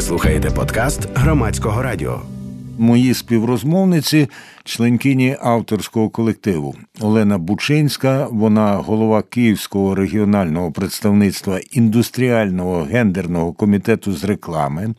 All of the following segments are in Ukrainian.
Ви слухаєте подкаст громадського радіо. Мої співрозмовниці, членкині авторського колективу Олена Бучинська, вона голова Київського регіонального представництва індустріального гендерного комітету з реклами,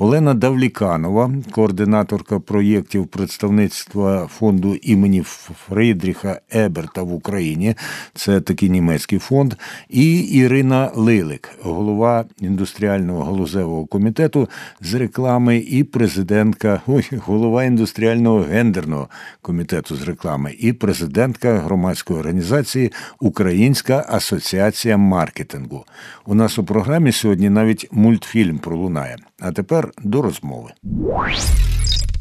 Олена Давліканова, координаторка проєктів представництва фонду імені Фрейдріха Еберта в Україні, це такий німецький фонд, і Ірина Лилик, голова індустріального галузевого комітету з реклами і президентка, ой, голова індустріального гендерного комітету з реклами і президентка громадської організації Українська асоціація маркетингу. У нас у програмі сьогодні навіть мультфільм пролунає. А тепер до розмови.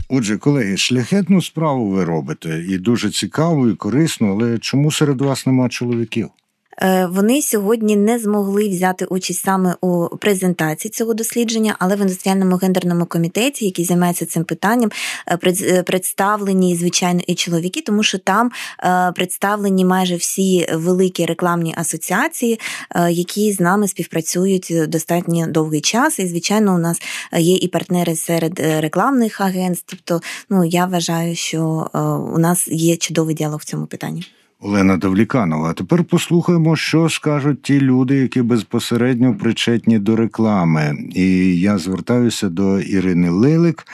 Отже, колеги, шляхетну справу ви робите і дуже цікаву, і корисну, але чому серед вас нема чоловіків? Е, вони сьогодні не змогли взяти участь саме у презентації цього дослідження, але в індустріальному гендерному комітеті, який займається цим питанням, е, е, представлені звичайно і чоловіки, тому що там представлені майже всі великі рекламні асоціації, які з нами співпрацюють достатньо довгий час. І звичайно, у нас є і партнери серед рекламних агентств. Тобто, ну я вважаю, що у нас є чудовий діалог в цьому питанні. Олена Давліканова. А тепер послухаємо, що скажуть ті люди, які безпосередньо причетні до реклами. І я звертаюся до Ірини Лилик.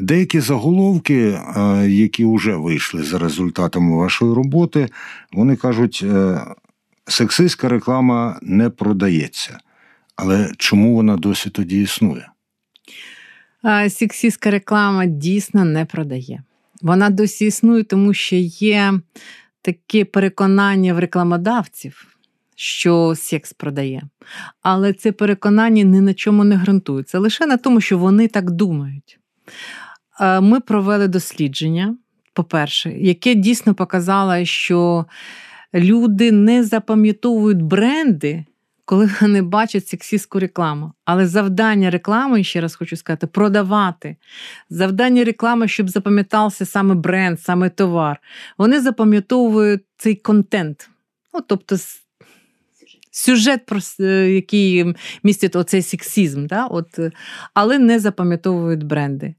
Деякі заголовки, е, які вже вийшли за результатами вашої роботи, вони кажуть, е, сексистська реклама не продається. Але чому вона досі тоді існує? Сексистська реклама дійсно не продає. Вона досі існує, тому що є таке переконання в рекламодавців, що секс продає. Але це переконання ні на чому не ґрунтується, лише на тому, що вони так думають. Ми провели дослідження, по-перше, яке дійсно показало, що люди не запам'ятовують бренди коли вони бачать сексістську рекламу. Але завдання реклами, ще раз хочу сказати, продавати. Завдання реклами, щоб запам'ятався саме бренд, саме товар. Вони запам'ятовують цей контент. Ну, тобто, Сюжет, е, який містить оцей сексізм, да? От, але не запам'ятовують бренди.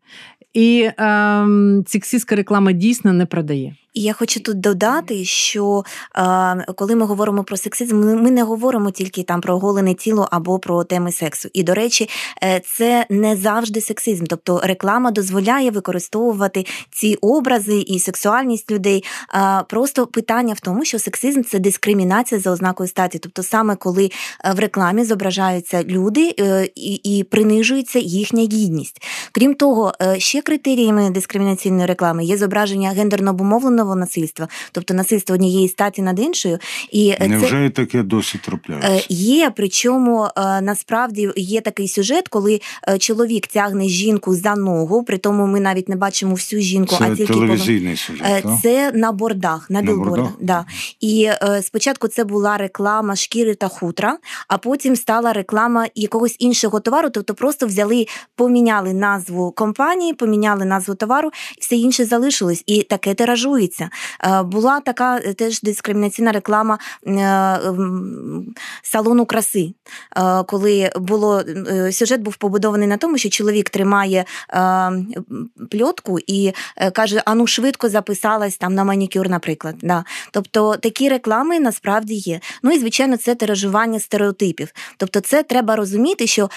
І ем, сексістська реклама дійсно не продає. І я хочу тут додати, що е, коли ми говоримо про сексизм, ми, не говоримо тільки там про оголене тіло або про теми сексу. І, до речі, е, це не завжди сексизм. Тобто реклама дозволяє використовувати ці образи і сексуальність людей. Е, просто питання в тому, що сексизм це дискримінація за ознакою статі. Тобто, саме коли е, в рекламі зображаються люди е, і, і принижується їхня гідність. Крім того, е, ще критеріями дискримінаційної реклами є зображення гендерно обумовленого домашнього насильства, тобто насильство однієї статі над іншою. І Невже це... таке досі трапляється? Е, є, причому е, насправді є такий сюжет, коли е, чоловік тягне жінку за ногу, при тому ми навіть не бачимо всю жінку, це а тільки телевізійний сюжет, це на бордах, на, на білбордах. Да. І спочатку це була реклама шкіри та хутра, а потім стала реклама якогось іншого товару. Тобто просто взяли, поміняли назву компанії, поміняли назву товару, і все інше залишилось. І таке тиражується дивіться, е, була така е, теж дискримінаційна реклама е, салону краси, коли було сюжет був побудований на тому, що чоловік тримає пльотку і каже: Ану, швидко записалась там на манікюр, наприклад. Да. Тобто такі реклами насправді є. Ну і звичайно, це тиражування стереотипів. Тобто, це треба розуміти, що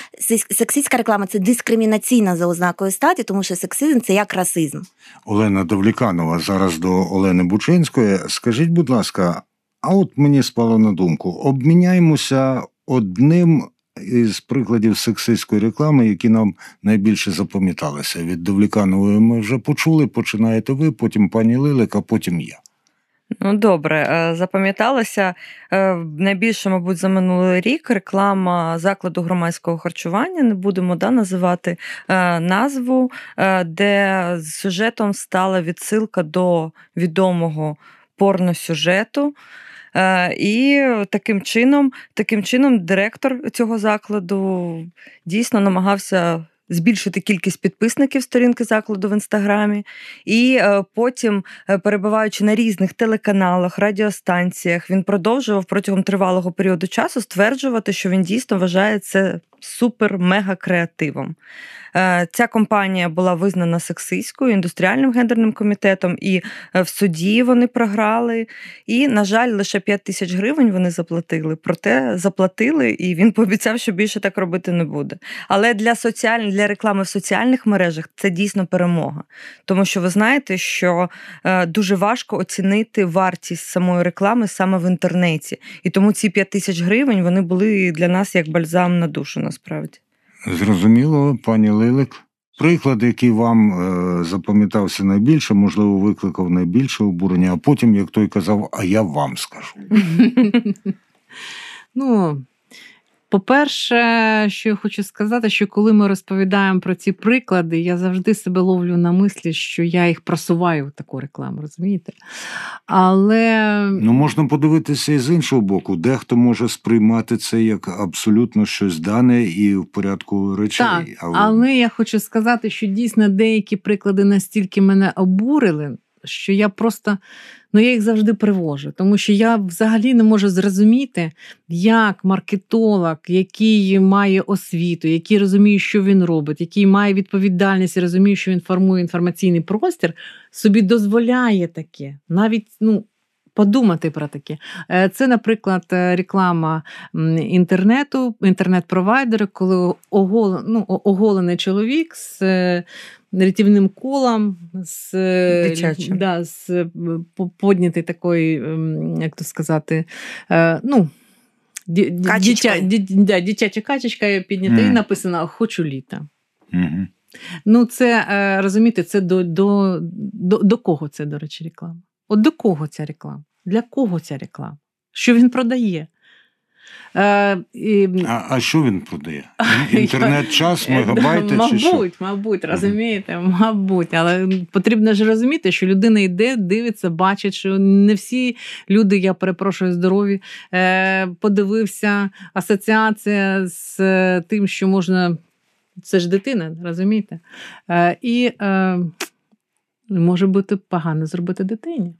сексистська реклама це дискримінаційна за ознакою статі, тому що сексизм це як расизм. Олена Довліканова зараз до Олени Бучинської. Скажіть, будь ласка, а от мені спало на думку: обміняємося одним із прикладів сексистської реклами, які нам найбільше запам'яталися. Від Довліканової ми вже почули. Починаєте ви, потім пані Лилик, а потім я. Ну, добре, е, запам'яталася е, найбільше, мабуть, за минулий рік реклама закладу громадського харчування. Не будемо да, називати е, назву, де сюжетом стала відсилка до відомого порносюжету. І таким чином, таким чином, директор цього закладу дійсно намагався збільшити кількість підписників сторінки закладу в інстаграмі, і е, потім, е, перебуваючи на різних телеканалах, радіостанціях, він продовжував протягом тривалого періоду часу стверджувати, що він дійсно вважає це супер-мега креативом. Е, ця компанія була визнана сексистською індустріальним гендерним комітетом, і е, в суді вони програли. І, на жаль, лише 5 тисяч гривень вони заплатили. Проте заплатили, і він пообіцяв, що більше так робити не буде. Але для соціаль... для реклами в соціальних мережах це дійсно перемога. Тому що ви знаєте, що е, дуже важко оцінити вартість самої реклами саме в інтернеті. І тому ці 5 тисяч гривень вони були для нас як бальзам на душу, насправді. Зрозуміло, пані Лилик. Приклад, який вам е, запам'ятався найбільше, можливо, викликав найбільше обурення, а потім, як той казав, а я вам скажу. Ну, по-перше, що я хочу сказати, що коли ми розповідаємо про ці приклади, я завжди себе ловлю на мислі, що я їх просуваю в таку рекламу, розумієте? Але Ну, можна подивитися і з іншого боку. Дехто може сприймати це як абсолютно щось дане і в порядку речей. так, але я хочу сказати, що дійсно деякі приклади настільки мене обурили, що я просто ну я їх завжди привожу, тому що я взагалі не можу зрозуміти, як маркетолог, який має освіту, який розуміє, що він робить, який має відповідальність і розуміє, що він формує інформаційний простір, собі дозволяє таке, навіть ну. Подумати про таке. Е, це, наприклад, е, реклама інтернету, інтернет-провайдери, коли ну, оголений чоловік з е, рятівним колом, з Дитячим. да, з поднятий такої, як то сказати, ну, дитя, дитя, дитяча качечка піднята mm. і написано Хочу літа. Mm-hmm. Ну, це розумієте, це до, до, до, до кого це, до речі, реклама? От до кого ця реклама? Для кого ця реклама? Що він продає? Е, і... А а що він продає? Інтернет-час, мегабайти? Мабуть, що? мабуть, розумієте, мабуть. Але потрібно ж розуміти, що людина йде, дивиться, бачить, що не всі люди, я перепрошую, здорові. Е, подивився асоціація з тим, що можна. Це ж дитина, розумієте? Е, і може бути погано зробити дитині.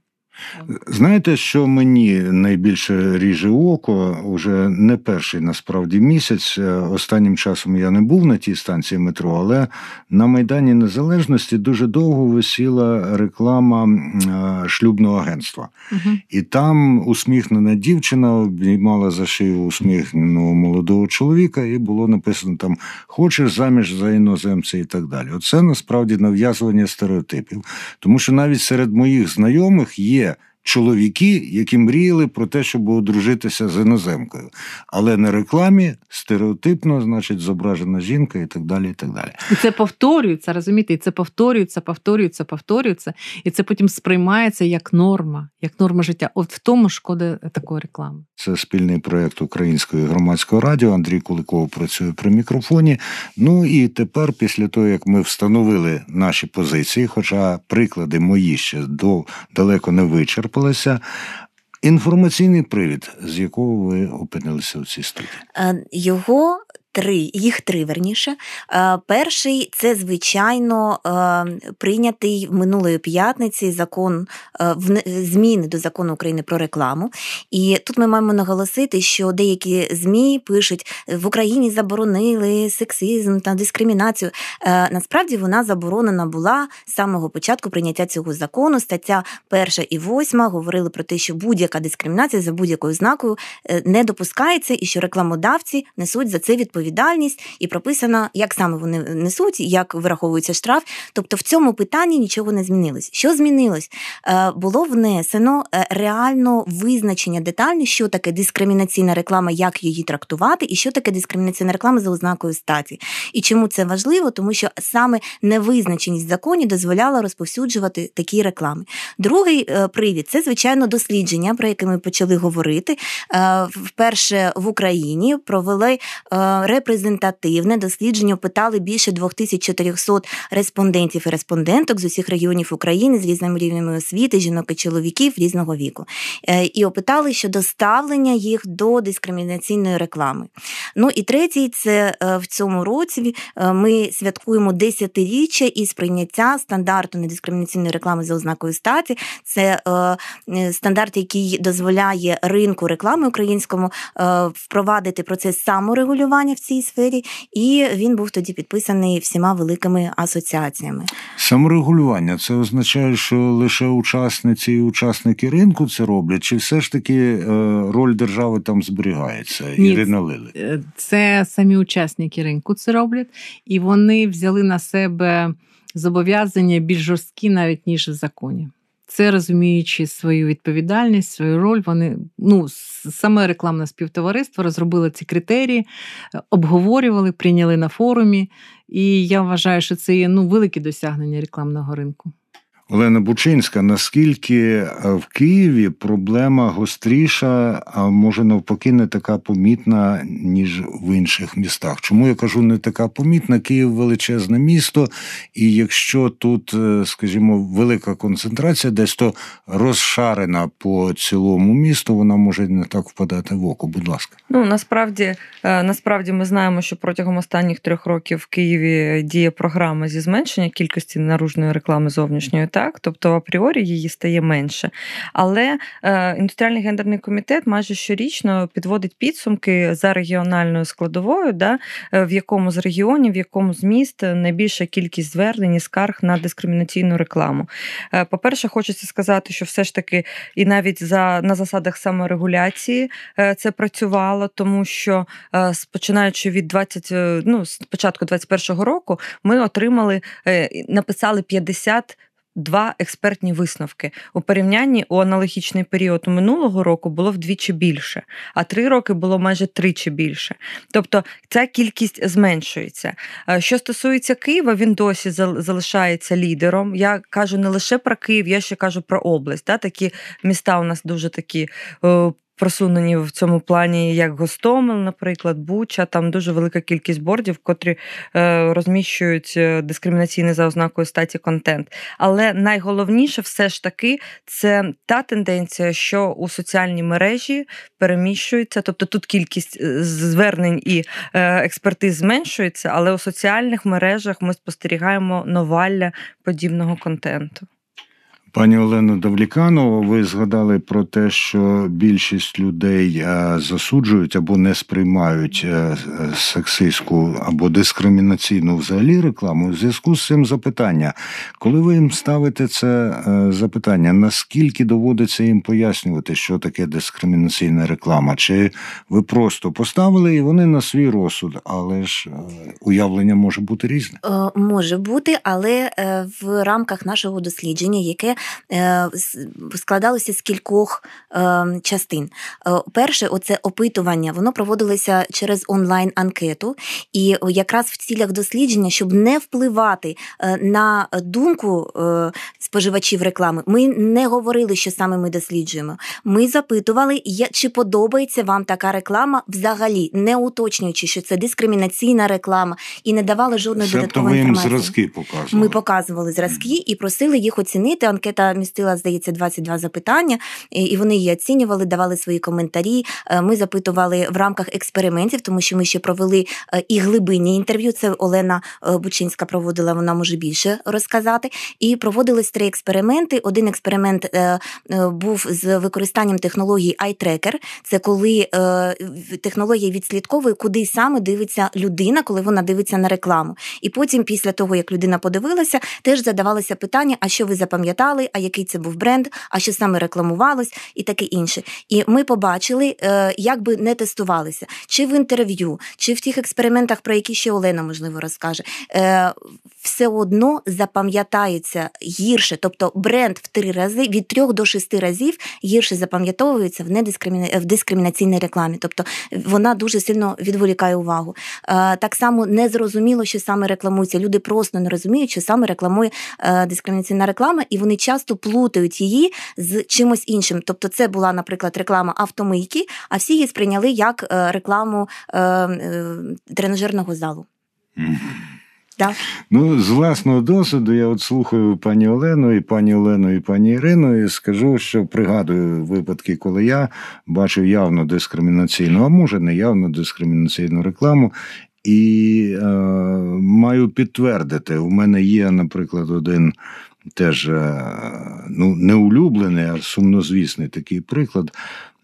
Знаєте, що мені найбільше ріже око уже не перший насправді місяць. Е, останнім часом я не був на тій станції метро, але на Майдані Незалежності дуже довго висіла реклама е, шлюбного агентства. Угу. І там усміхнена дівчина обіймала за шию усміхненого молодого чоловіка, і було написано там Хочеш заміж за іноземця і так далі. Оце насправді нав'язування стереотипів, тому що навіть серед моїх знайомих є yeah, чоловіки, які мріяли про те, щоб одружитися з іноземкою, але на рекламі стереотипно, значить, зображена жінка і так далі. І так далі. І це повторюється, розумієте, і це повторюється, повторюється, повторюється, і це потім сприймається як норма, як норма життя. От в тому шкода такої реклами. Це спільний проєкт Української громадського радіо. Андрій Куликов працює при мікрофоні. Ну і тепер, після того як ми встановили наші позиції, хоча приклади мої ще до далеко не вичерпали, трапилася. Інформаційний привід, з якого ви опинилися у цій студії? Е, його три, їх три верніше. Е, перший це, звичайно, е, прийнятий минулої п'ятниці закон зміни до закону України про рекламу. І тут ми маємо наголосити, що деякі ЗМІ пишуть, в Україні заборонили сексизм та дискримінацію. Насправді вона заборонена була з самого початку прийняття цього закону. Стаття перша і восьма говорили про те, що будь-яка дискримінація за будь-якою знакою не допускається, і що рекламодавці несуть за це відповідальність, і прописано, як саме вони несуть, як вираховується штраф. Тобто в цьому питанні нічого не змінилось. Що змінилось? Було внесено реально визначення детальне, що таке дискримінаційна реклама, як її трактувати, і що таке дискримінаційна реклама за ознакою статі. І чому це важливо? Тому що саме невизначеність в законі дозволяла розповсюджувати такі реклами. Другий е, привід це звичайно дослідження, про яке ми почали говорити. Е, вперше в Україні провели е, репрезентативне дослідження, опитали більше 2400 респондентів і респонденток з усіх регіонів України з різними рівнями освіти, жінок і чоловіків різного віку. І опитали щодо ставлення їх до дискримінаційної реклами. Ну і третій, це в цьому році ми святкуємо десятиріччя із прийняття стандарту недискримінаційної реклами за ознакою статі. Це стандарт, який дозволяє ринку реклами українському е, впровадити процес саморегулювання в цій сфері, і він був тоді підписаний всіма великими асоціаціями. Саморегулювання це означає, що лише учасниці і учасники ринку це роблять, чи все ж таки е, роль держави там зберігається? Ні, Ірина Лили. Е, Це самі учасники ринку це роблять, і вони взяли на себе зобов'язання більш жорсткі навіть ніж в законі. Це розуміючи свою відповідальність, свою роль, вони ну саме рекламне співтовариство розробило ці критерії, е, обговорювали, прийняли на форумі. І я вважаю, що це є ну велике досягнення рекламного ринку. Олена Бучинська, наскільки е, в Києві проблема гостріша, а може навпаки, не така помітна, ніж в інших містах? Чому я кажу не така помітна? Київ величезне місто, і якщо тут, е, скажімо, велика концентрація, десь то розшарена по цілому місту, вона може не так впадати в око. Будь ласка, ну насправді е, насправді ми знаємо, що протягом останніх трьох років в Києві діє програма зі зменшення кількості наружної реклами зовнішньої так, тобто апріорі її стає менше. Але е, індустріальний гендерний комітет майже щорічно підводить підсумки за регіональною складовою, да, е, в якому з регіонів, в якому з міст найбільша кількість звернень і скарг на дискримінаційну рекламу. Е, по-перше, хочеться сказати, що все ж таки і навіть за на засадах саморегуляції е, це працювало, тому що е, починаючи від 20, е, ну, з початку 2021 року, ми отримали, написали 50 два експертні висновки. У порівнянні у аналогічний період у минулого року було вдвічі більше, а три роки було майже тричі більше. Тобто ця кількість зменшується. Е, що стосується Києва, він досі залишається лідером. Я кажу не лише про Київ, я ще кажу про область. Такі міста у нас дуже такі е, просунені в цьому плані, як Гостомел, наприклад, Буча. Там дуже велика кількість бордів, котрі е, розміщують е, дискримінаційний за ознакою статі контент. Але найголовніше все ж таки це та тенденція, що у соціальній мережі переміщується, тобто тут кількість е, звернень і експертиз зменшується, але у соціальних мережах ми спостерігаємо новалля подібного контенту. Пані Олено Давліканова, ви згадали про те, що більшість людей е, засуджують або не сприймають е, сексистську або дискримінаційну взагалі рекламу. У зв'язку з цим запитання, коли ви їм ставите це е, запитання, наскільки доводиться їм пояснювати, що таке дискримінаційна реклама? Чи ви просто поставили і вони на свій розсуд, але ж уявлення може бути різне? Може бути, але в рамках нашого дослідження, яке складалося з кількох е, частин. Е, перше, оце опитування, воно проводилося через онлайн-анкету, і якраз в цілях дослідження, щоб не впливати на думку споживачів реклами, ми не говорили, що саме ми досліджуємо. Ми запитували, чи подобається вам така реклама взагалі, не уточнюючи, що це дискримінаційна реклама, і не давали жодної додаткової інформації. Ми показували зразки і просили їх оцінити. Анкета містила, здається, 22 запитання, і вони її оцінювали, давали свої коментарі. Е, ми запитували в рамках експериментів, тому що ми ще провели е, і глибинні інтерв'ю. Це Олена е, Бучинська проводила, вона може більше розказати. І проводились три експерименти. Один експеримент був з використанням технології iTracker. Це коли технологія відслідковує, куди саме дивиться людина, коли вона дивиться на рекламу. І потім, після того як людина подивилася, теж задавалося питання: а що ви запам'ятали? А який це був бренд, а що саме рекламувалось, і таке інше. І ми побачили, е, як би не тестувалися, чи в інтерв'ю, чи в тих експериментах, про які ще Олена можливо розкаже. Е, все одно запам'ятається гірше, тобто бренд в три рази від трьох до шести разів гірше запам'ятовується в недискриміна... в дискримінаційній рекламі. Тобто вона дуже сильно відволікає увагу. Е, так само не зрозуміло, що саме рекламується. Люди просто не розуміють, що саме рекламує дискримінаційна реклама, і вони часто плутають її з чимось іншим. Тобто, це була, наприклад, реклама автомийки, а всі її сприйняли як е, рекламу е, е, тренажерного залу. Да. Ну, з власного досвіду, я от слухаю пані Олену, і пані Олену, і пані Ірину, і скажу, що пригадую випадки, коли я бачив явно дискримінаційну, а може не явно дискримінаційну рекламу. І е, маю підтвердити, у мене є, наприклад, один теж е, ну, не улюблений, а сумнозвісний такий приклад.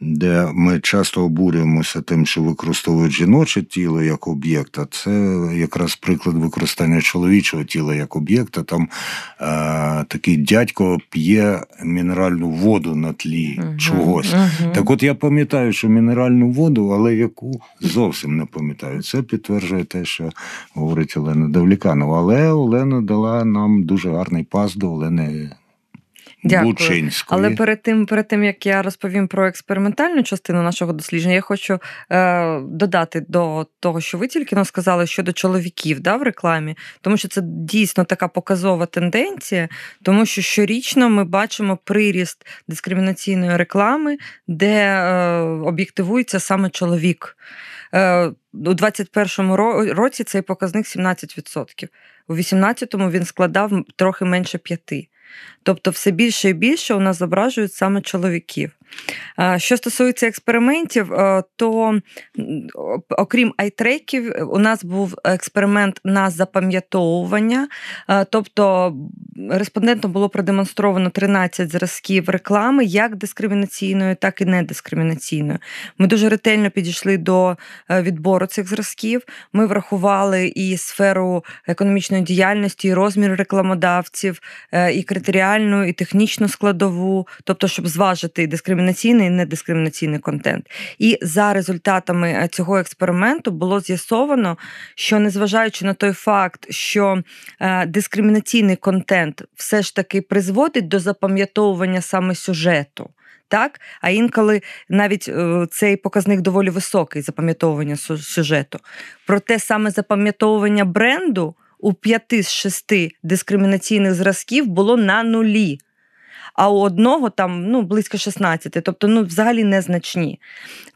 Де ми часто обурюємося тим, що використовують жіноче тіло як об'єкт, а це якраз приклад використання чоловічого тіла як об'єкта. Там е, такий дядько п'є мінеральну воду на тлі угу, чогось. Угу. Так от я пам'ятаю, що мінеральну воду, але яку зовсім не пам'ятаю. Це підтверджує те, що говорить Олена Давліканова. Але Олена дала нам дуже гарний пас до Олени Дякую. Але перед тим, перед тим як я розповім про експериментальну частину нашого дослідження, я хочу е, додати до того, що ви тільки нам сказали щодо чоловіків да, в рекламі, тому що це дійсно така показова тенденція, тому що щорічно ми бачимо приріст дискримінаційної реклами, де е, об'єктивується саме чоловік. Е, у 2021 році цей показник 17%. У 2018 він складав трохи менше 5%. Тобто, все більше і більше у нас зображують саме чоловіків. Що стосується експериментів, е, то окрім айтреків, у нас був експеримент на запам'ятовування, е, тобто респондентам було продемонстровано 13 зразків реклами, як дискримінаційної, так і недискримінаційної. Ми дуже ретельно підійшли до е, відбору цих зразків. Ми врахували і сферу економічної діяльності, і розмір рекламодавців, і критеріальну, і технічну складову, тобто, щоб зважити дискримінаційний і недискримінаційний контент. І за результатами е, цього експерименту було з'ясовано, що незважаючи на той факт, що е, дискримінаційний контент все ж таки призводить до запам'ятовування саме сюжету. Так, а інколи навіть е, цей показник доволі високий запам'ятовування сюжету. Проте саме запам'ятовування бренду у п'яти з шести дискримінаційних зразків було на нулі а у одного там ну, близько 16, тобто ну, взагалі незначні.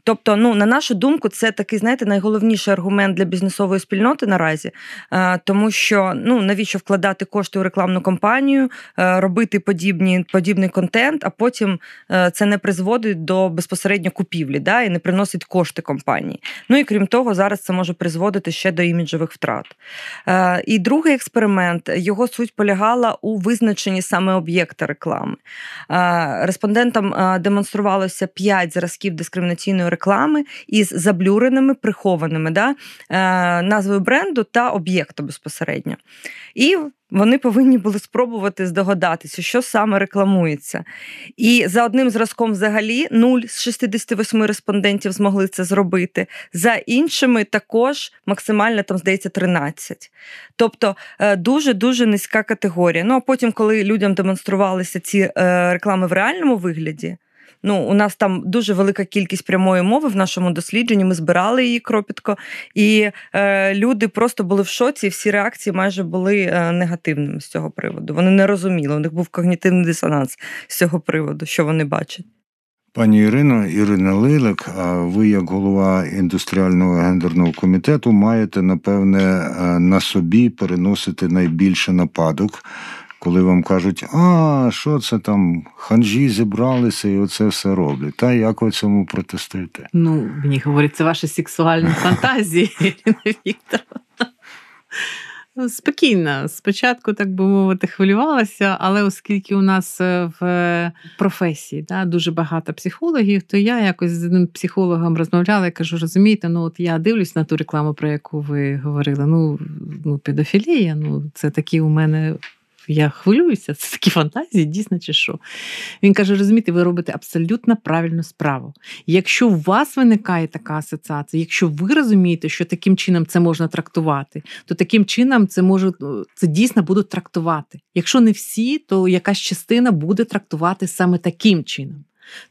Тобто, ну, на нашу думку, це такий, знаєте, найголовніший аргумент для бізнесової спільноти наразі, е, тому що ну навіщо вкладати кошти у рекламну кампанію, е, робити подібні, подібний контент, а потім е, це не призводить до безпосередньо купівлі, да, і не приносить кошти компанії. Ну і крім того, зараз це може призводити ще до іміджових втрат. І другий експеримент його суть полягала у визначенні саме об'єкта реклами. Респондентам демонструвалося 5 зразків дискримінаційної реклами реклами із заблюреними, прихованими да, е, назвою бренду та об'єкту безпосередньо. І вони повинні були спробувати здогадатися, що саме рекламується. І за одним зразком, взагалі, 0 з 68 респондентів змогли це зробити. За іншими також максимально там здається 13. Тобто дуже дуже низька категорія. Ну а потім, коли людям демонструвалися ці е, реклами в реальному вигляді. Ну, у нас там дуже велика кількість прямої мови в нашому дослідженні. Ми збирали її кропітко, і е, люди просто були в шоці. Всі реакції майже були е, негативними з цього приводу. Вони не розуміли. У них був когнітивний дисонанс з цього приводу, що вони бачать. Пані Ірино, Ірина Лилик, а ви, як голова індустріального гендерного комітету, маєте напевне е, на собі переносити найбільше нападок коли вам кажуть, а що це там, ханжі зібралися і оце все роблять. Та як ви цьому протестуєте? Ну, мені говорять, це ваші сексуальні фантазії, Ірина Вікторовна. Ну, спокійно, спочатку, так би мовити, хвилювалася, але оскільки у нас е, в професії да, дуже багато психологів, то я якось з одним психологом розмовляла і кажу: розумієте, ну от я дивлюсь на ту рекламу, про яку ви говорили. Ну, ну педофілія, ну це такі у мене я хвилююся, це такі фантазії, дійсно чи що. Він каже: розумієте, ви робите абсолютно правильну справу. Якщо у вас виникає така асоціація, якщо ви розумієте, що таким чином це можна трактувати, то таким чином це може це дійсно будуть трактувати. Якщо не всі, то якась частина буде трактувати саме таким чином.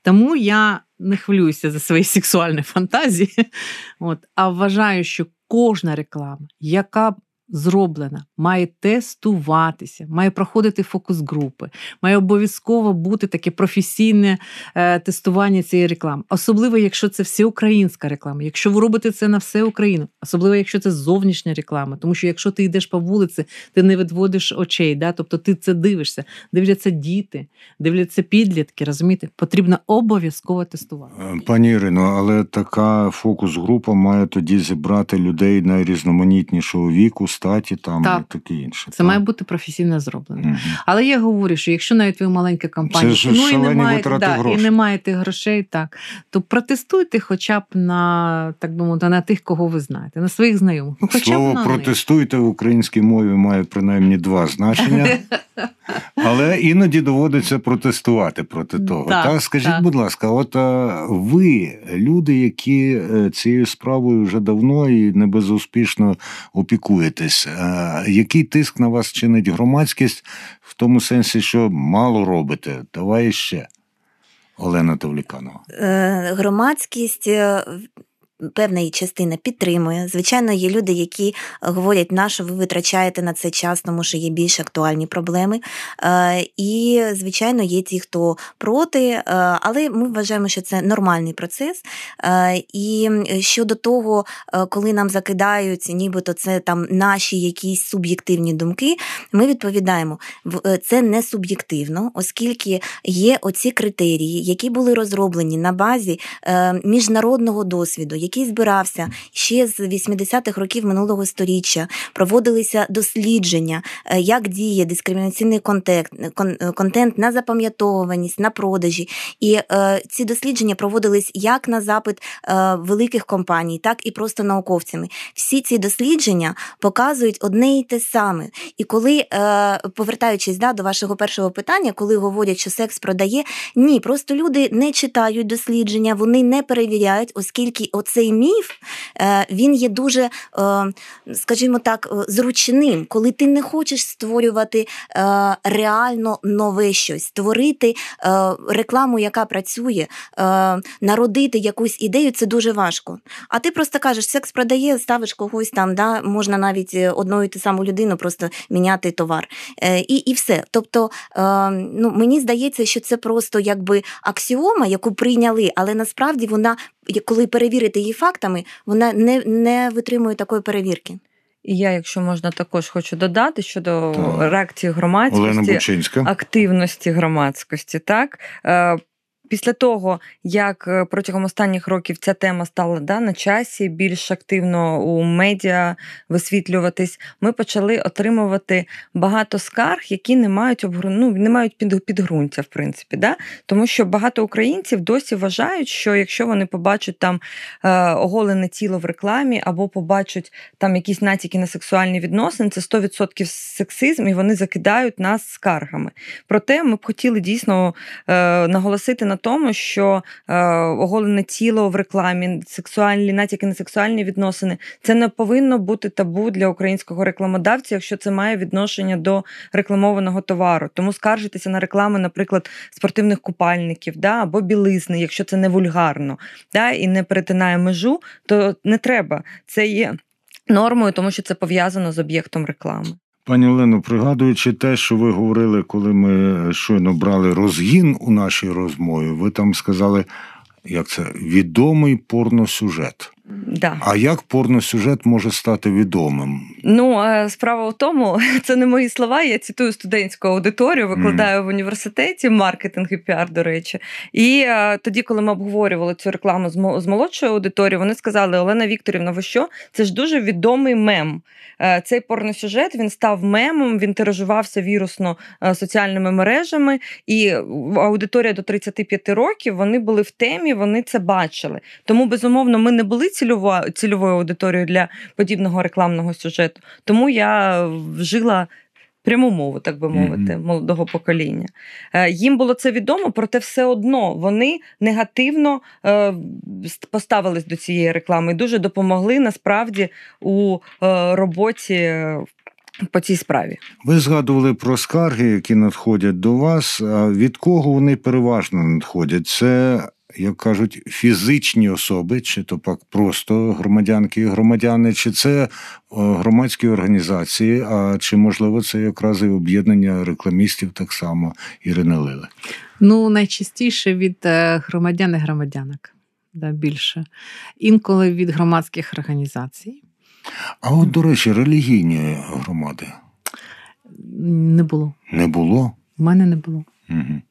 Тому я не хвилююся за свої сексуальні фантазії, от, а вважаю, що кожна реклама, яка зроблена, має тестуватися, має проходити фокус-групи, має обов'язково бути таке професійне е, тестування цієї реклами. Особливо, якщо це всеукраїнська реклама, якщо ви робите це на всю Україну, особливо, якщо це зовнішня реклама, тому що якщо ти йдеш по вулиці, ти не відводиш очей, да? тобто ти це дивишся, дивляться діти, дивляться підлітки, розумієте, потрібно обов'язково тестувати. Е, пані Ірино, але така фокус-група має тоді зібрати людей найрізноманітнішого віку статі там Так. і таке інше. Це має бути професійно зроблено. Мгм. Але я говорю, що якщо навіть ви маленька компанія, Це ну і не маєте, да, і не маєте грошей, так то протестуйте хоча б на так би мовити, на тих, кого ви знаєте, на своїх знайомих. Ну, хоча Слово б на протестуйте в українській мові має принаймні два значення, але іноді доводиться протестувати проти того. Так, Так, скажіть, так. будь ласка, от а, ви, люди, які е, цією справою вже давно і не безуспішно опікуєтесь, а, який тиск на вас чинить громадськість в тому сенсі, що мало робите? Давай ще. Олена Тавліканова. Е, Громадськість е, певна її частина підтримує. Звичайно, є люди, які говорять, на що ви витрачаєте на це час, тому що є більш актуальні проблеми. Е, І, звичайно, є ті, хто проти, е, але ми вважаємо, що це нормальний процес. Е, І щодо того, е, коли нам закидають, нібито це там наші якісь суб'єктивні думки, ми відповідаємо, е, це не суб'єктивно, оскільки є оці критерії, які були розроблені на базі е, міжнародного досвіду, який збирався ще з 80-х років минулого століття. Проводилися дослідження, е, як діє дискримінаційний контент, контент на запам'ятовуваність, на продажі. І е, ці дослідження проводились як на запит е, великих компаній, так і просто науковцями. Всі ці дослідження показують одне і те саме. І коли, е, повертаючись да, до вашого першого питання, коли говорять, що секс продає, ні, просто люди не читають дослідження, вони не перевіряють, оскільки оцей міф е, він є дуже, е, скажімо так, е, зручним, коли ти не хочеш створювати реально нове щось, створити рекламу, яка працює, народити якусь ідею, це дуже важко. А ти просто кажеш, секс продає, ставиш когось там, да, можна навіть одну і ту саму людину просто міняти товар. І, і все. Тобто, ну, мені здається, що це просто якби аксіома, яку прийняли, але насправді вона, коли перевірити її фактами, вона не, не витримує такої перевірки. І я, якщо можна, також хочу додати щодо Так. реакції громадськості. Активності громадськості. Так? Після того, як е, протягом останніх років ця тема стала да, на часі, більш активно у медіа висвітлюватись, ми почали отримувати багато скарг, які не мають обгру... ну, не мають під... підґрунтя, в принципі. Да? Тому що багато українців досі вважають, що якщо вони побачать там е, оголене тіло в рекламі або побачать там якісь натяки на сексуальні відносини, це 100% сексизм, і вони закидають нас скаргами. Проте ми б хотіли дійсно е, наголосити на тому, що е, оголене тіло в рекламі, сексуальні натяки на сексуальні відносини це не повинно бути табу для українського рекламодавця, якщо це має відношення до рекламованого товару. Тому скаржитися на рекламу, наприклад, спортивних купальників да, або білизни, якщо це не вульгарно да, і не перетинає межу, то не треба. Це є нормою, тому що це пов'язано з об'єктом реклами. Пані Олено, пригадуючи те, що ви говорили, коли ми щойно брали розгін у нашій розмові, ви там сказали, як це відомий порносюжет. Да. А як порносюжет може стати відомим? Ну, справа в тому, це не мої слова. Я цитую студентську аудиторію, викладаю в університеті маркетинг і піар, до речі. І е, тоді, коли ми обговорювали цю рекламу з молодшою аудиторією, вони сказали: Олена Вікторівна, ви що? Це ж дуже відомий мем. Е, Цей порносюжет він став мемом, він тиражувався вірусно е, соціальними мережами, і аудиторія до 35 років вони були в темі, вони це бачили. Тому, безумовно, ми не були цільово- цільовою аудиторією для подібного рекламного сюжету. Тому я вжила. Пряму мову, так би мовити, Мгм. молодого покоління. Е, Їм було це відомо, проте все одно вони негативно е, поставились до цієї реклами і дуже допомогли насправді у е, роботі по цій справі. Ви згадували про скарги, які надходять до вас. Від кого вони переважно надходять? Це, як кажуть, фізичні особи, чи то пак просто громадянки і громадяни, чи це е, громадські організації, а чи можливо це якраз і об'єднання рекламістів так само Ірини Лили? Ну, найчастіше від е, громадян і громадянок. Да, більше. Інколи від громадських організацій. А от, до речі, релігійні громади Не було. не було. У мене не було. Угу.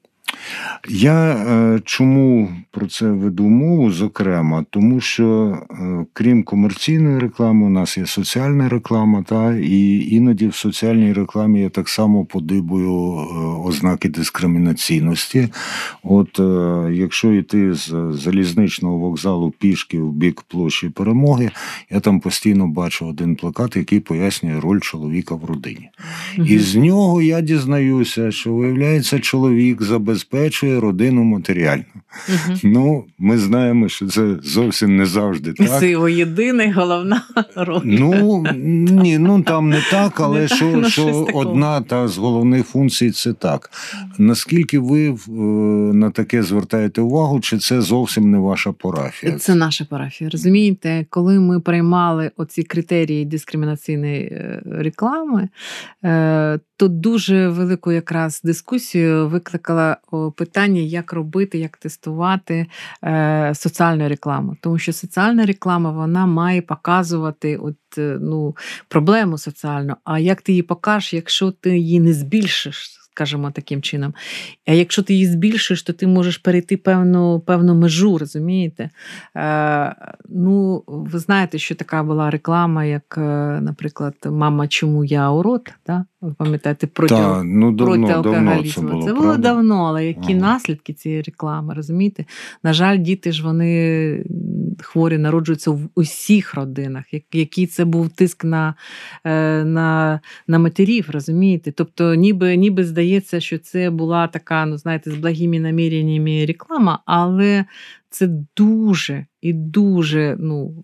Я е, чому про це веду мову, зокрема, тому що е, крім комерційної реклами, у нас є соціальна реклама, та і іноді в соціальній рекламі я так само подибую е, ознаки дискримінаційності. От якщо йти з залізничного вокзалу пішки в бік площі перемоги, я там постійно бачу один плакат, який пояснює роль чоловіка в родині. І з нього я дізнаюся, що виявляється, чоловік забезпечує родину матеріально. Угу. Ну, ми знаємо, що це зовсім не завжди так. Це його єдина головна роль. Ну ні, ну там не так, але не що, так, ну, що одна та з головних функцій це так. Наскільки ви е, на таке звертаєте увагу, чи це зовсім не ваша парафія? Це наша парафія. Розумієте, коли ми приймали оці критерії дискримінаційної е, реклами, то дуже велику якраз дискусію викликала питання, як робити, як тестувати е, соціальну рекламу. Тому що соціальна реклама вона має показувати от, е, ну, проблему соціальну. А як ти її покажеш, якщо ти її не збільшиш? Скажімо, таким чином. А якщо ти її збільшуєш, то ти можеш перейти певну певну межу, розумієте? Е, Ну, ви знаєте, що така була реклама, як, е, наприклад, Мама, чому я урод? Да? Ви пам'ятаєте проти, Та, ну, давно, проти алкоголізму. Це було, це було давно, але які ага. наслідки цієї реклами, розумієте? На жаль, діти ж вони хворі народжуються в усіх родинах, який це був тиск на е, на, на матерів, розумієте? Тобто, ніби ніби здається, що це була така, ну знаєте, з благими наміреннями реклама, але це дуже і дуже, ну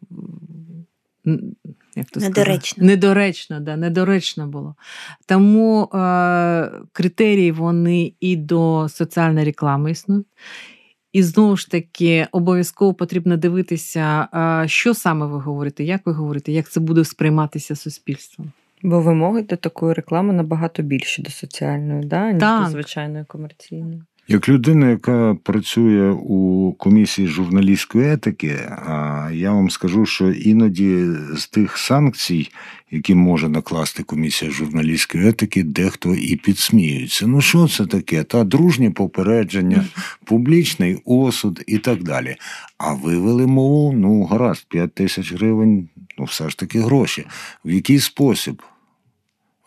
як то недоречно. Недоречно, да, недоречно було. Тому е, критерії вони і до соціальної реклами існують. І знову ж таки, обов'язково потрібно дивитися, що саме ви говорите, як ви говорите, як це буде сприйматися суспільством. Бо вимоги до такої реклами набагато більші до соціальної, да, ніж так. до звичайної комерційної. Як людина, яка працює у комісії журналістської етики, я вам скажу, що іноді з тих санкцій, які може накласти комісія журналістської етики, дехто і підсміюється. Ну що це таке? Та дружнє попередження, публічний осуд і так далі. А вивели мову, ну гаразд, 5 тисяч гривень, ну все ж таки гроші. В який спосіб?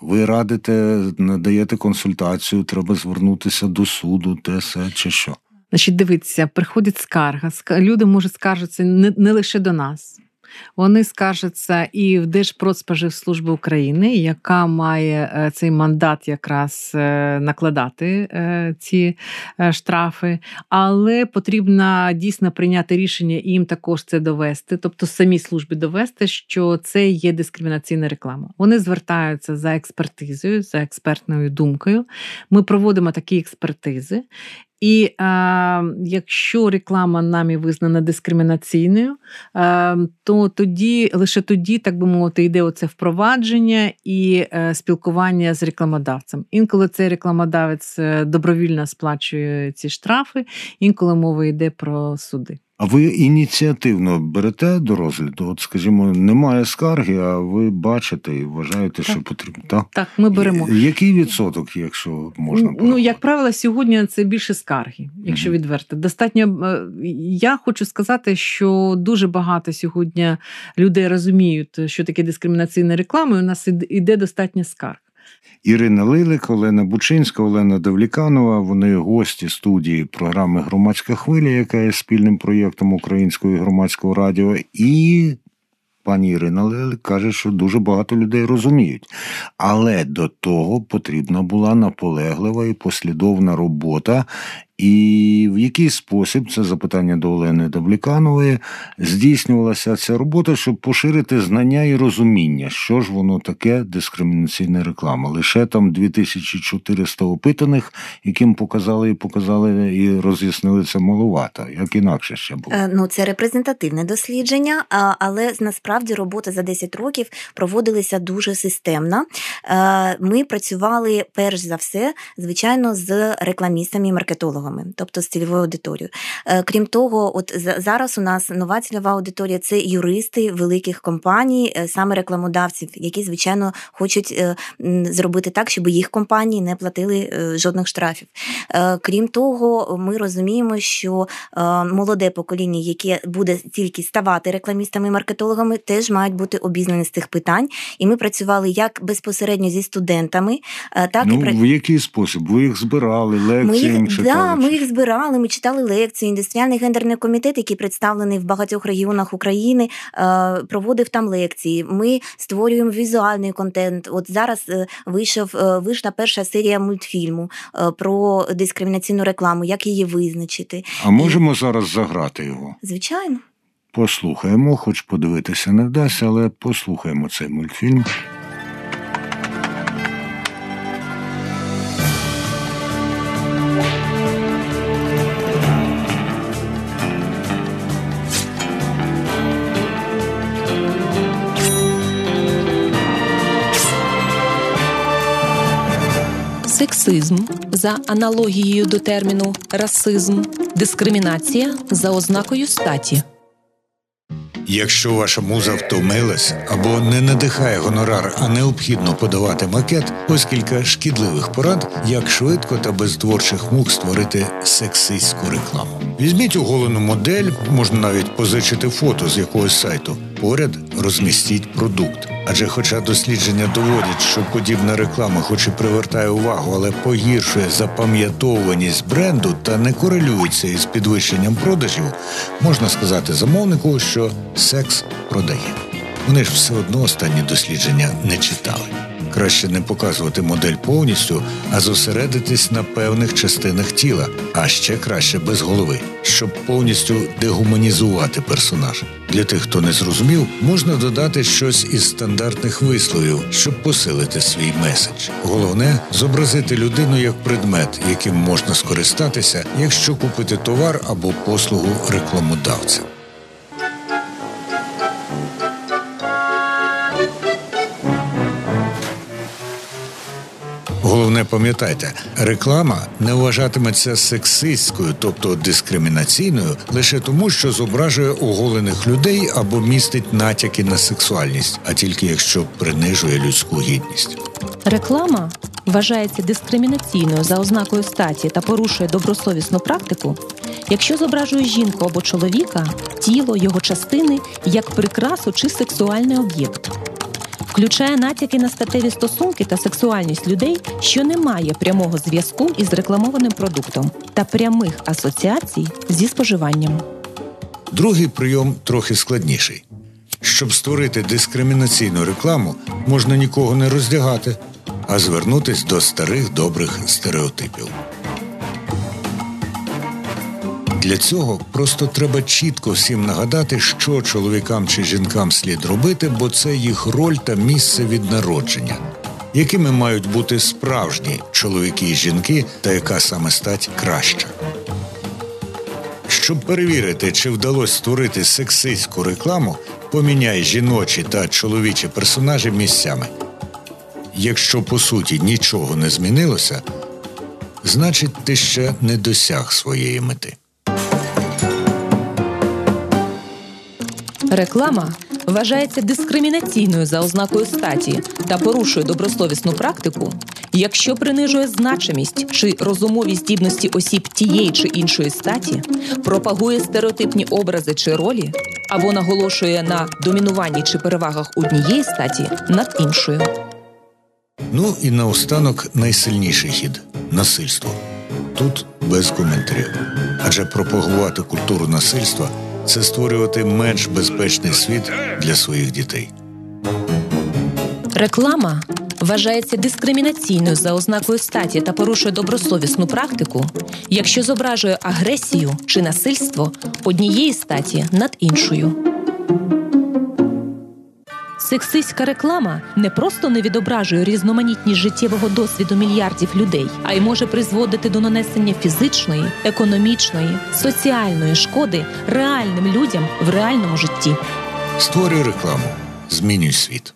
Ви радите, надаєте консультацію, треба звернутися до суду, те все чи що. Значить, дивіться, приходить скарга. Люди можуть скаржитися не, не лише до нас. Вони скаржаться і в Держпродспоживслужби України, яка має е, цей мандат якраз е, накладати е, ці штрафи, але потрібно дійсно прийняти рішення і їм також це довести, тобто самі служби довести, що це є дискримінаційна реклама. Вони звертаються за експертизою, за експертною думкою. Ми проводимо такі експертизи. І е, якщо реклама нами визнана дискримінаційною, е, то тоді лише тоді, так би мовити, йде оце впровадження і е, спілкування з рекламодавцем. Інколи цей рекламодавець е, добровільно сплачує ці штрафи, інколи мова йде про суди. А ви ініціативно берете до розгляду? От, скажімо, немає скарги, а ви бачите і вважаєте, так. що потрібно. Так, Так, ми беремо. Який відсоток, якщо можна порахувати? Ну, як правило, сьогодні це більше скарги, якщо угу. відверто. Достатньо е, я хочу сказати, що дуже багато сьогодні людей розуміють, що таке дискримінаційна реклама. і У нас іде достатньо скарг. Ірина Лилик, Олена Бучинська, Олена Давліканова. Вони гості студії програми Громадська хвиля, яка є спільним проєктом Українського громадського радіо. І пані Ірина Лилик каже, що дуже багато людей розуміють. Але до того потрібна була наполеглива і послідовна робота і в який спосіб це запитання до Олени Давліканової здійснювалася ця робота, щоб поширити знання і розуміння, що ж воно таке дискримінаційна реклама. Лише там 2400 опитаних, яким показали і показали і роз'яснили це маловато, як інакше ще було. Е, ну це репрезентативне дослідження, але насправді робота за 10 років проводилася дуже системно. Е, ми працювали перш за все, звичайно, з рекламістами і маркетологами маркетологами, тобто з цільовою аудиторією. Е, крім того, от зараз у нас нова цільова аудиторія це юристи великих компаній, е, саме рекламодавців, які звичайно хочуть зробити так, щоб їх компанії не платили жодних штрафів. Крім того, ми розуміємо, що молоде покоління, яке буде тільки ставати рекламістами і маркетологами, теж мають бути обізнані з цих питань. І ми працювали як безпосередньо зі студентами, так ну, і в який спосіб? Ви їх збирали, лекції ми їм читали? Да, ми їх збирали. Ми читали лекції. Індустріальний гендерний комітет, який представлений в багатьох регіонах України, проводив там лекції. Ми створюємо візуальний контент. От зараз е, вийшов е, вийшла перша серія мультфільму е, про дискримінаційну рекламу, як її визначити. А можемо і... зараз заграти його? Звичайно. Послухаємо, хоч подивитися не вдасться, але послухаємо цей мультфільм. За аналогією до терміну расизм, дискримінація за ознакою статі. Якщо ваша муза втомилась або не надихає гонорар, а необхідно подавати макет, ось кілька шкідливих порад, як швидко та без творчих мук створити сексистську рекламу. Візьміть оголену модель, можна навіть позичити фото з якогось сайту. Поряд розмістіть продукт. Адже, хоча дослідження доводять, що подібна реклама, хоч і привертає увагу, але погіршує запам'ятовуваність бренду та не корелюється із підвищенням продажів, можна сказати замовнику, що секс продає. Вони ж все одно останні дослідження не читали. Краще не показувати модель повністю, а зосередитись на певних частинах тіла, а ще краще без голови, щоб повністю дегуманізувати персонажа. Для тих, хто не зрозумів, можна додати щось із стандартних висловів, щоб посилити свій меседж. Головне зобразити людину як предмет, яким можна скористатися, якщо купити товар або послугу рекламодавця. Головне, пам'ятайте, реклама не вважатиметься сексистською, тобто дискримінаційною, лише тому, що зображує оголених людей або містить натяки на сексуальність, а тільки якщо принижує людську гідність. Реклама вважається дискримінаційною за ознакою статі та порушує добросовісну практику, якщо зображує жінку або чоловіка, тіло його частини як прикрасу чи сексуальний об'єкт включає натяки на статеві стосунки та сексуальність людей, що не має прямого зв'язку із рекламованим продуктом та прямих асоціацій зі споживанням. Другий прийом трохи складніший. Щоб створити дискримінаційну рекламу, можна нікого не роздягати, а звернутись до старих добрих стереотипів. Для цього просто треба чітко всім нагадати, що чоловікам чи жінкам слід робити, бо це їх роль та місце від народження, якими мають бути справжні чоловіки і жінки, та яка саме стать краща. Щоб перевірити, чи вдалося створити сексистську рекламу, поміняй жіночі та чоловічі персонажі місцями. Якщо по суті нічого не змінилося, значить ти ще не досяг своєї мети. Реклама вважається дискримінаційною за ознакою статі та порушує добросовісну практику, якщо принижує значимість чи розумові здібності осіб тієї чи іншої статі, пропагує стереотипні образи чи ролі або наголошує на домінуванні чи перевагах однієї статі над іншою. Ну і наостанок найсильніший хід насильство. Тут без коментарів. Адже пропагувати культуру насильства це створювати менш безпечний світ для своїх дітей. Реклама вважається дискримінаційною за ознакою статі та порушує добросовісну практику, якщо зображує агресію чи насильство однієї статі над іншою. Сексистська реклама не просто не відображує різноманітність життєвого досвіду мільярдів людей, а й може призводити до нанесення фізичної, економічної, соціальної шкоди реальним людям в реальному житті. Створюй рекламу, змінюй світ.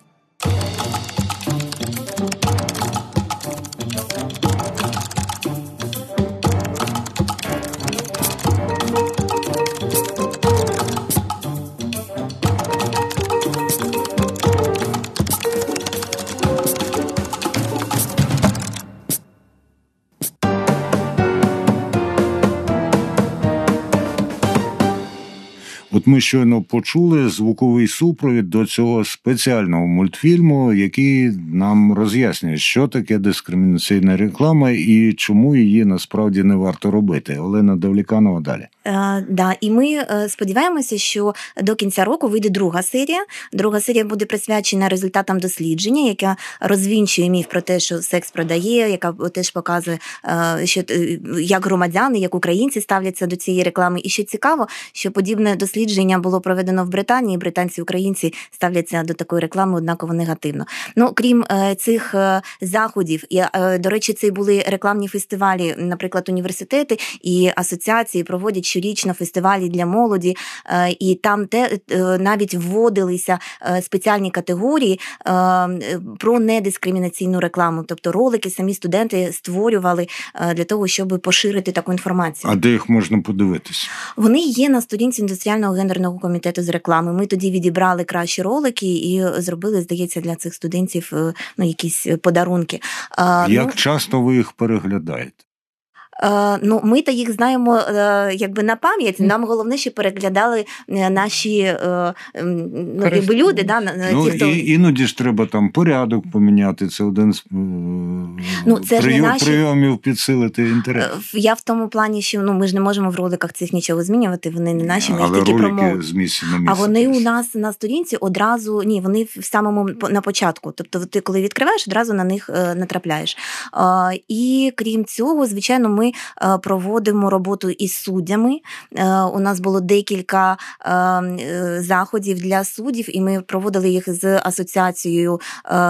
Ми щойно почули звуковий супровід до цього спеціального мультфільму, який нам роз'яснює, що таке дискримінаційна реклама і чому її насправді не варто робити. Олена Давліканова далі. Е, да, і ми е, сподіваємося, що до кінця року вийде друга серія. Друга серія буде присвячена результатам дослідження, яка розвінчує міф про те, що секс продає, яка теж показує, е, що е, як громадяни, як українці ставляться до цієї реклами. І що цікаво, що подібне дослідження було проведено в Британії. Британці українці ставляться до такої реклами однаково негативно. Ну крім е, цих заходів, е, до речі, це були рекламні фестивалі, наприклад, університети і асоціації проводять щорічно фестивалі для молоді, е, і там те е, навіть вводилися е, спеціальні категорії про недискримінаційну рекламу. Тобто ролики самі студенти створювали для того, щоб поширити таку інформацію. А де їх можна подивитися? Вони є на сторінці індустріального гендерного комітету з реклами. Ми тоді відібрали кращі ролики і зробили, здається, для цих студентів ну, якісь подарунки. Як ну, часто ви їх переглядаєте? Е, Ну, ми та їх знаємо е, якби на пам'ять. Нам головне, щоб переглядали е, наші ну, якби люди, да, Ну ті, хто і іноді ж треба там порядок поміняти. Це один з Ну, це прийом- наші- прийомів підсилити інтерес. Я в тому плані, що ну ми ж не можемо в роликах цих нічого змінювати. Вони не наші, ми їх Але тільки ролики промовимо. з місця на місце. А вони у нас на сторінці одразу ні, вони в самому на початку. Тобто, ти коли відкриваєш, одразу на них натрапляєш. І крім цього, звичайно, ми е, проводимо роботу із суддями. Е, У нас було декілька е, заходів для суддів, і ми проводили їх з асоціацією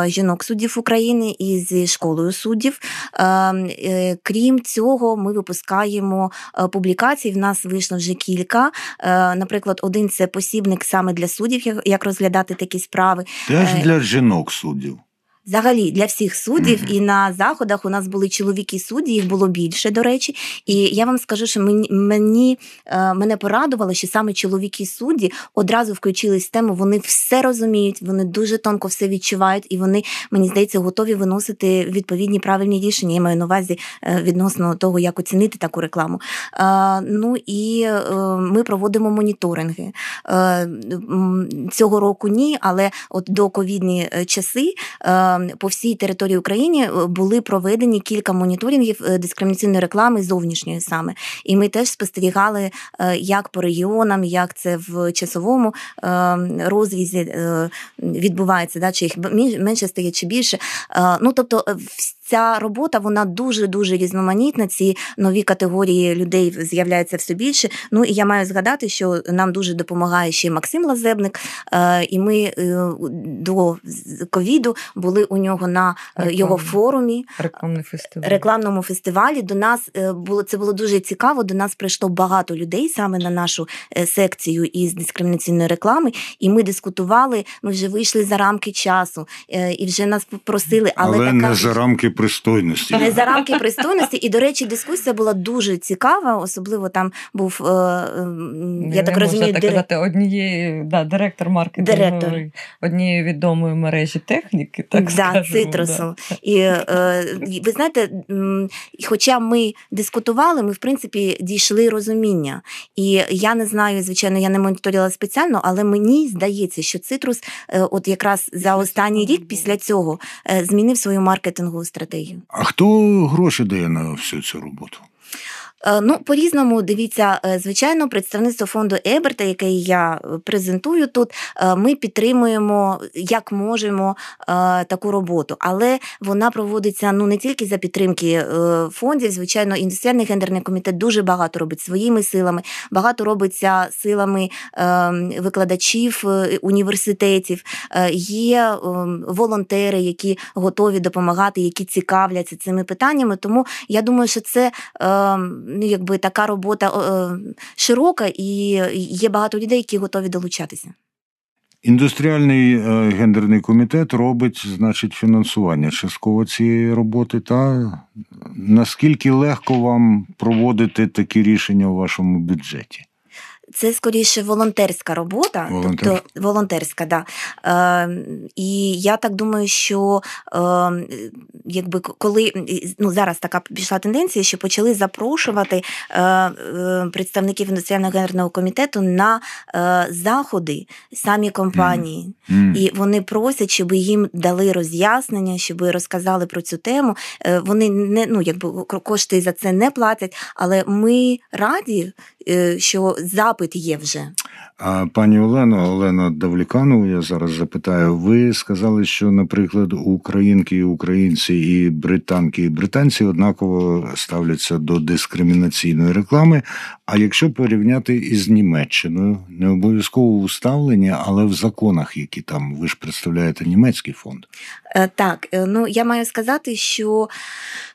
жінок суддів України і зі школою суддів. Крім цього, ми випускаємо публікацій. В нас вийшло вже кілька. Наприклад, один це посібник саме для суддів, як- розглядати такі справи. Теж для жінок суддів. Взагалі для всіх суддів і на заходах у нас були чоловіки судді, їх було більше, до речі. І я вам скажу, що мені, мені е, мене порадувало, що саме чоловіки судді одразу включились в тему. Вони все розуміють, вони дуже тонко все відчувають, і вони, мені здається, готові виносити відповідні правильні рішення. Я маю на увазі е, відносно того, як оцінити таку рекламу. Е, Ну і ми проводимо моніторинги. Цього року ні, але от до ковідні часи. По всій території України е, були проведені кілька моніторингів е, дискримінаційної реклами зовнішньої саме. І ми теж спостерігали, е, як по регіонам, як це в часовому розвізі відбувається, да, чи їх менше стає чи більше. Ну тобто, е, вс- ця робота вона дуже дуже різноманітна. Ці нові категорії людей з'являються все більше. Ну і я маю згадати, що нам дуже допомагає ще Максим Лазебник. Е, І ми е, до ковіду були у нього на е, його форумі. Рекламний фестиваль. Рекламному фестивалі до нас е, було це було дуже цікаво. До нас прийшло багато людей саме на нашу е, секцію із дискримінаційної реклами, і ми дискутували. Ми вже вийшли за рамки часу, е, і вже нас попросили, але, Але, така не за рамки пристойності. не за рамки пристойності. І до речі, дискусія була дуже цікава. Особливо там був е, е, Не- я так не розумію, можна так казати, однієї, да, директор маркетингової Директор. однієї відомої мережі техніки, так да, скажемо. цитрусу. І е, ви знаєте, хоча ми дискутували, ми в принципі дійшли розуміння. І я не знаю, звичайно, я не моніторила спеціально, але мені здається, що цитрус, е, от якраз за останній рік після цього е, змінив свою маркетингову стратегію. А хто гроші дає на всю цю роботу? Е, Ну, по-різному, дивіться, е, звичайно, представництво фонду Еберта, яке я е, презентую тут, ми підтримуємо як можемо таку роботу, але вона проводиться ну не тільки за підтримки фондів. Звичайно, індустріальний гендерний комітет дуже багато робить своїми силами, багато робиться силами викладачів університетів. Є волонтери, які готові допомагати, які цікавляться цими питаннями. Тому я думаю, що це е, ну, якби така робота е, широка, і є багато людей, які готові долучатися. Індустріальний е, гендерний комітет робить, значить, фінансування частково цієї роботи. Та наскільки легко вам проводити такі рішення у вашому бюджеті? Це скоріше волонтерська робота, Волонтер. тобто волонтерська, да. Е, і я так думаю, що е, якби коли ну зараз така пішла тенденція, що почали запрошувати е, е, представників індустріального гендерного комітету на е, заходи самі компанії, М. і вони просять, щоб їм дали роз'яснення, щоб розказали про цю тему. Е, Вони не ну якби кошти за це не платять, але ми раді, що запит є вже. Пані Олено, Олена Давліканову, я зараз запитаю. Ви сказали, що, наприклад, українки, і українці і британки, і британці однаково ставляться до дискримінаційної реклами. А якщо порівняти із Німеччиною, не обов'язково у ставленні, але в законах, які там ви ж представляєте німецький фонд. Е, Так, е, ну я маю сказати, що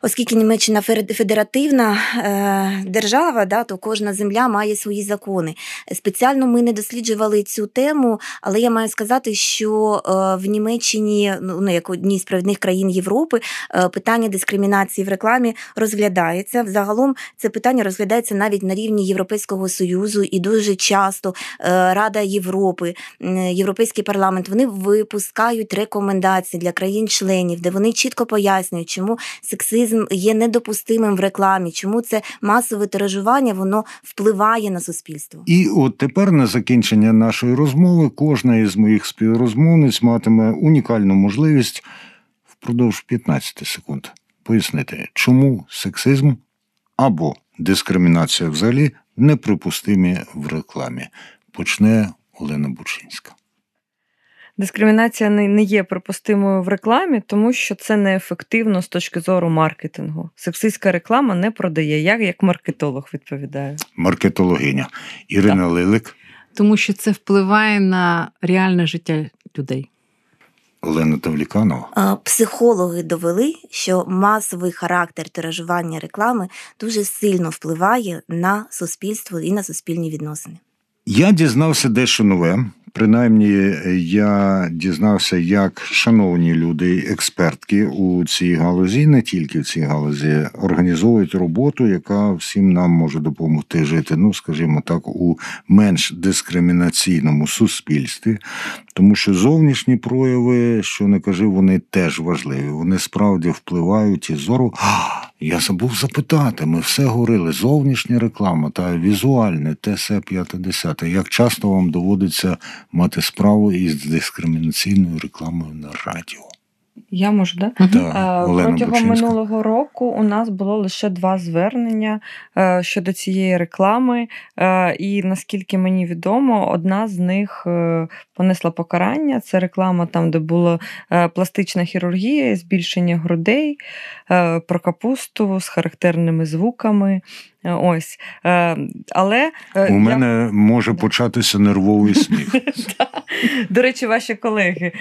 оскільки Німеччина федеративна е, держава, да, то кожна земля має свої закони. Спеціально ми не досліджували цю тему, але я маю сказати, що е, в Німеччині, ну ну, як одній з провідних країн Європи, е, питання дискримінації в рекламі розглядається. Взагалом це питання розглядається навіть на рівні Європейського союзу, і дуже часто е, Рада Європи, Європейський парламент вони випускають рекомендації для країн-членів, де вони чітко пояснюють, чому сексизм є недопустимим в рекламі, чому це масове тиражування воно впливає на суспільство. І от тепер на закінчення нашої розмови кожна із моїх співрозмовниць матиме унікальну можливість впродовж 15 секунд пояснити, чому сексизм або дискримінація взагалі неприпустимі в рекламі. Почне Олена Бучинська. Дискримінація не, є припустимою в рекламі, тому що це неефективно з точки зору маркетингу. Сексистська реклама не продає. Я як маркетолог відповідаю. Маркетологиня Ірина Лилик, Тому що це впливає на реальне життя людей. Олена Тавліканова. Психологи довели, що масовий характер тиражування реклами дуже сильно впливає на суспільство і на суспільні відносини. Я дізнався дещо нове. Принаймні, я дізнався, як шановні люди, експертки у цій галузі, не тільки в цій галузі, організовують роботу, яка всім нам може допомогти жити, ну скажімо так, у менш дискримінаційному суспільстві. Тому що зовнішні прояви, що не кажи, вони теж важливі. Вони справді впливають і зору. Я забув запитати. Ми все говорили: зовнішня реклама та візуальне, ТС-50. Як часто вам доводиться мати справу із дискримінаційною рекламою на радіо? Я можу, да? Так, Е, Олена Протягом Бучинська. минулого року у нас було лише два звернення е, щодо цієї реклами, Е, і наскільки мені відомо, одна з них понесла покарання. Це реклама там, де була пластична хірургія, збільшення грудей, про капусту з характерними звуками. Ось. Але У я- мене може початися нервовий сміх. До речі, ваші колеги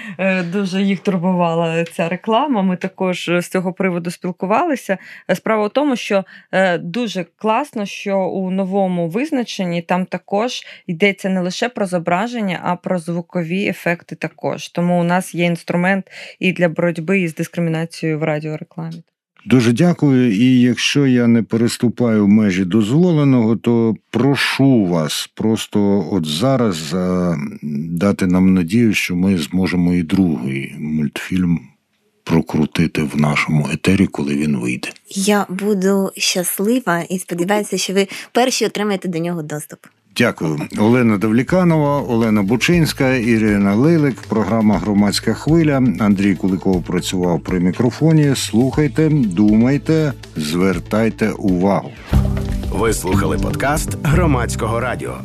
дуже їх турбувала ця реклама. Ми також з цього приводу спілкувалися. Е, Справа в тому, що е, дуже класно, що у новому визначенні там також йдеться не лише про зображення, а про звукові ефекти також. Тому у нас є інструмент і для боротьби із дискримінацією в радіорекламі. Дуже дякую. І якщо я не переступаю в межі дозволеного, то прошу вас просто от зараз е, дати нам надію, що ми зможемо і другий мультфільм прокрутити в нашому етері, коли він вийде. Я буду щаслива і сподіваюся, що ви перші отримаєте до нього доступ. Дякую, Олена Давліканова, Олена Бучинська, Ірина Лилик. Програма Громадська хвиля. Андрій Куликов працював при мікрофоні. Слухайте, думайте, звертайте увагу. Ви слухали подкаст громадського радіо.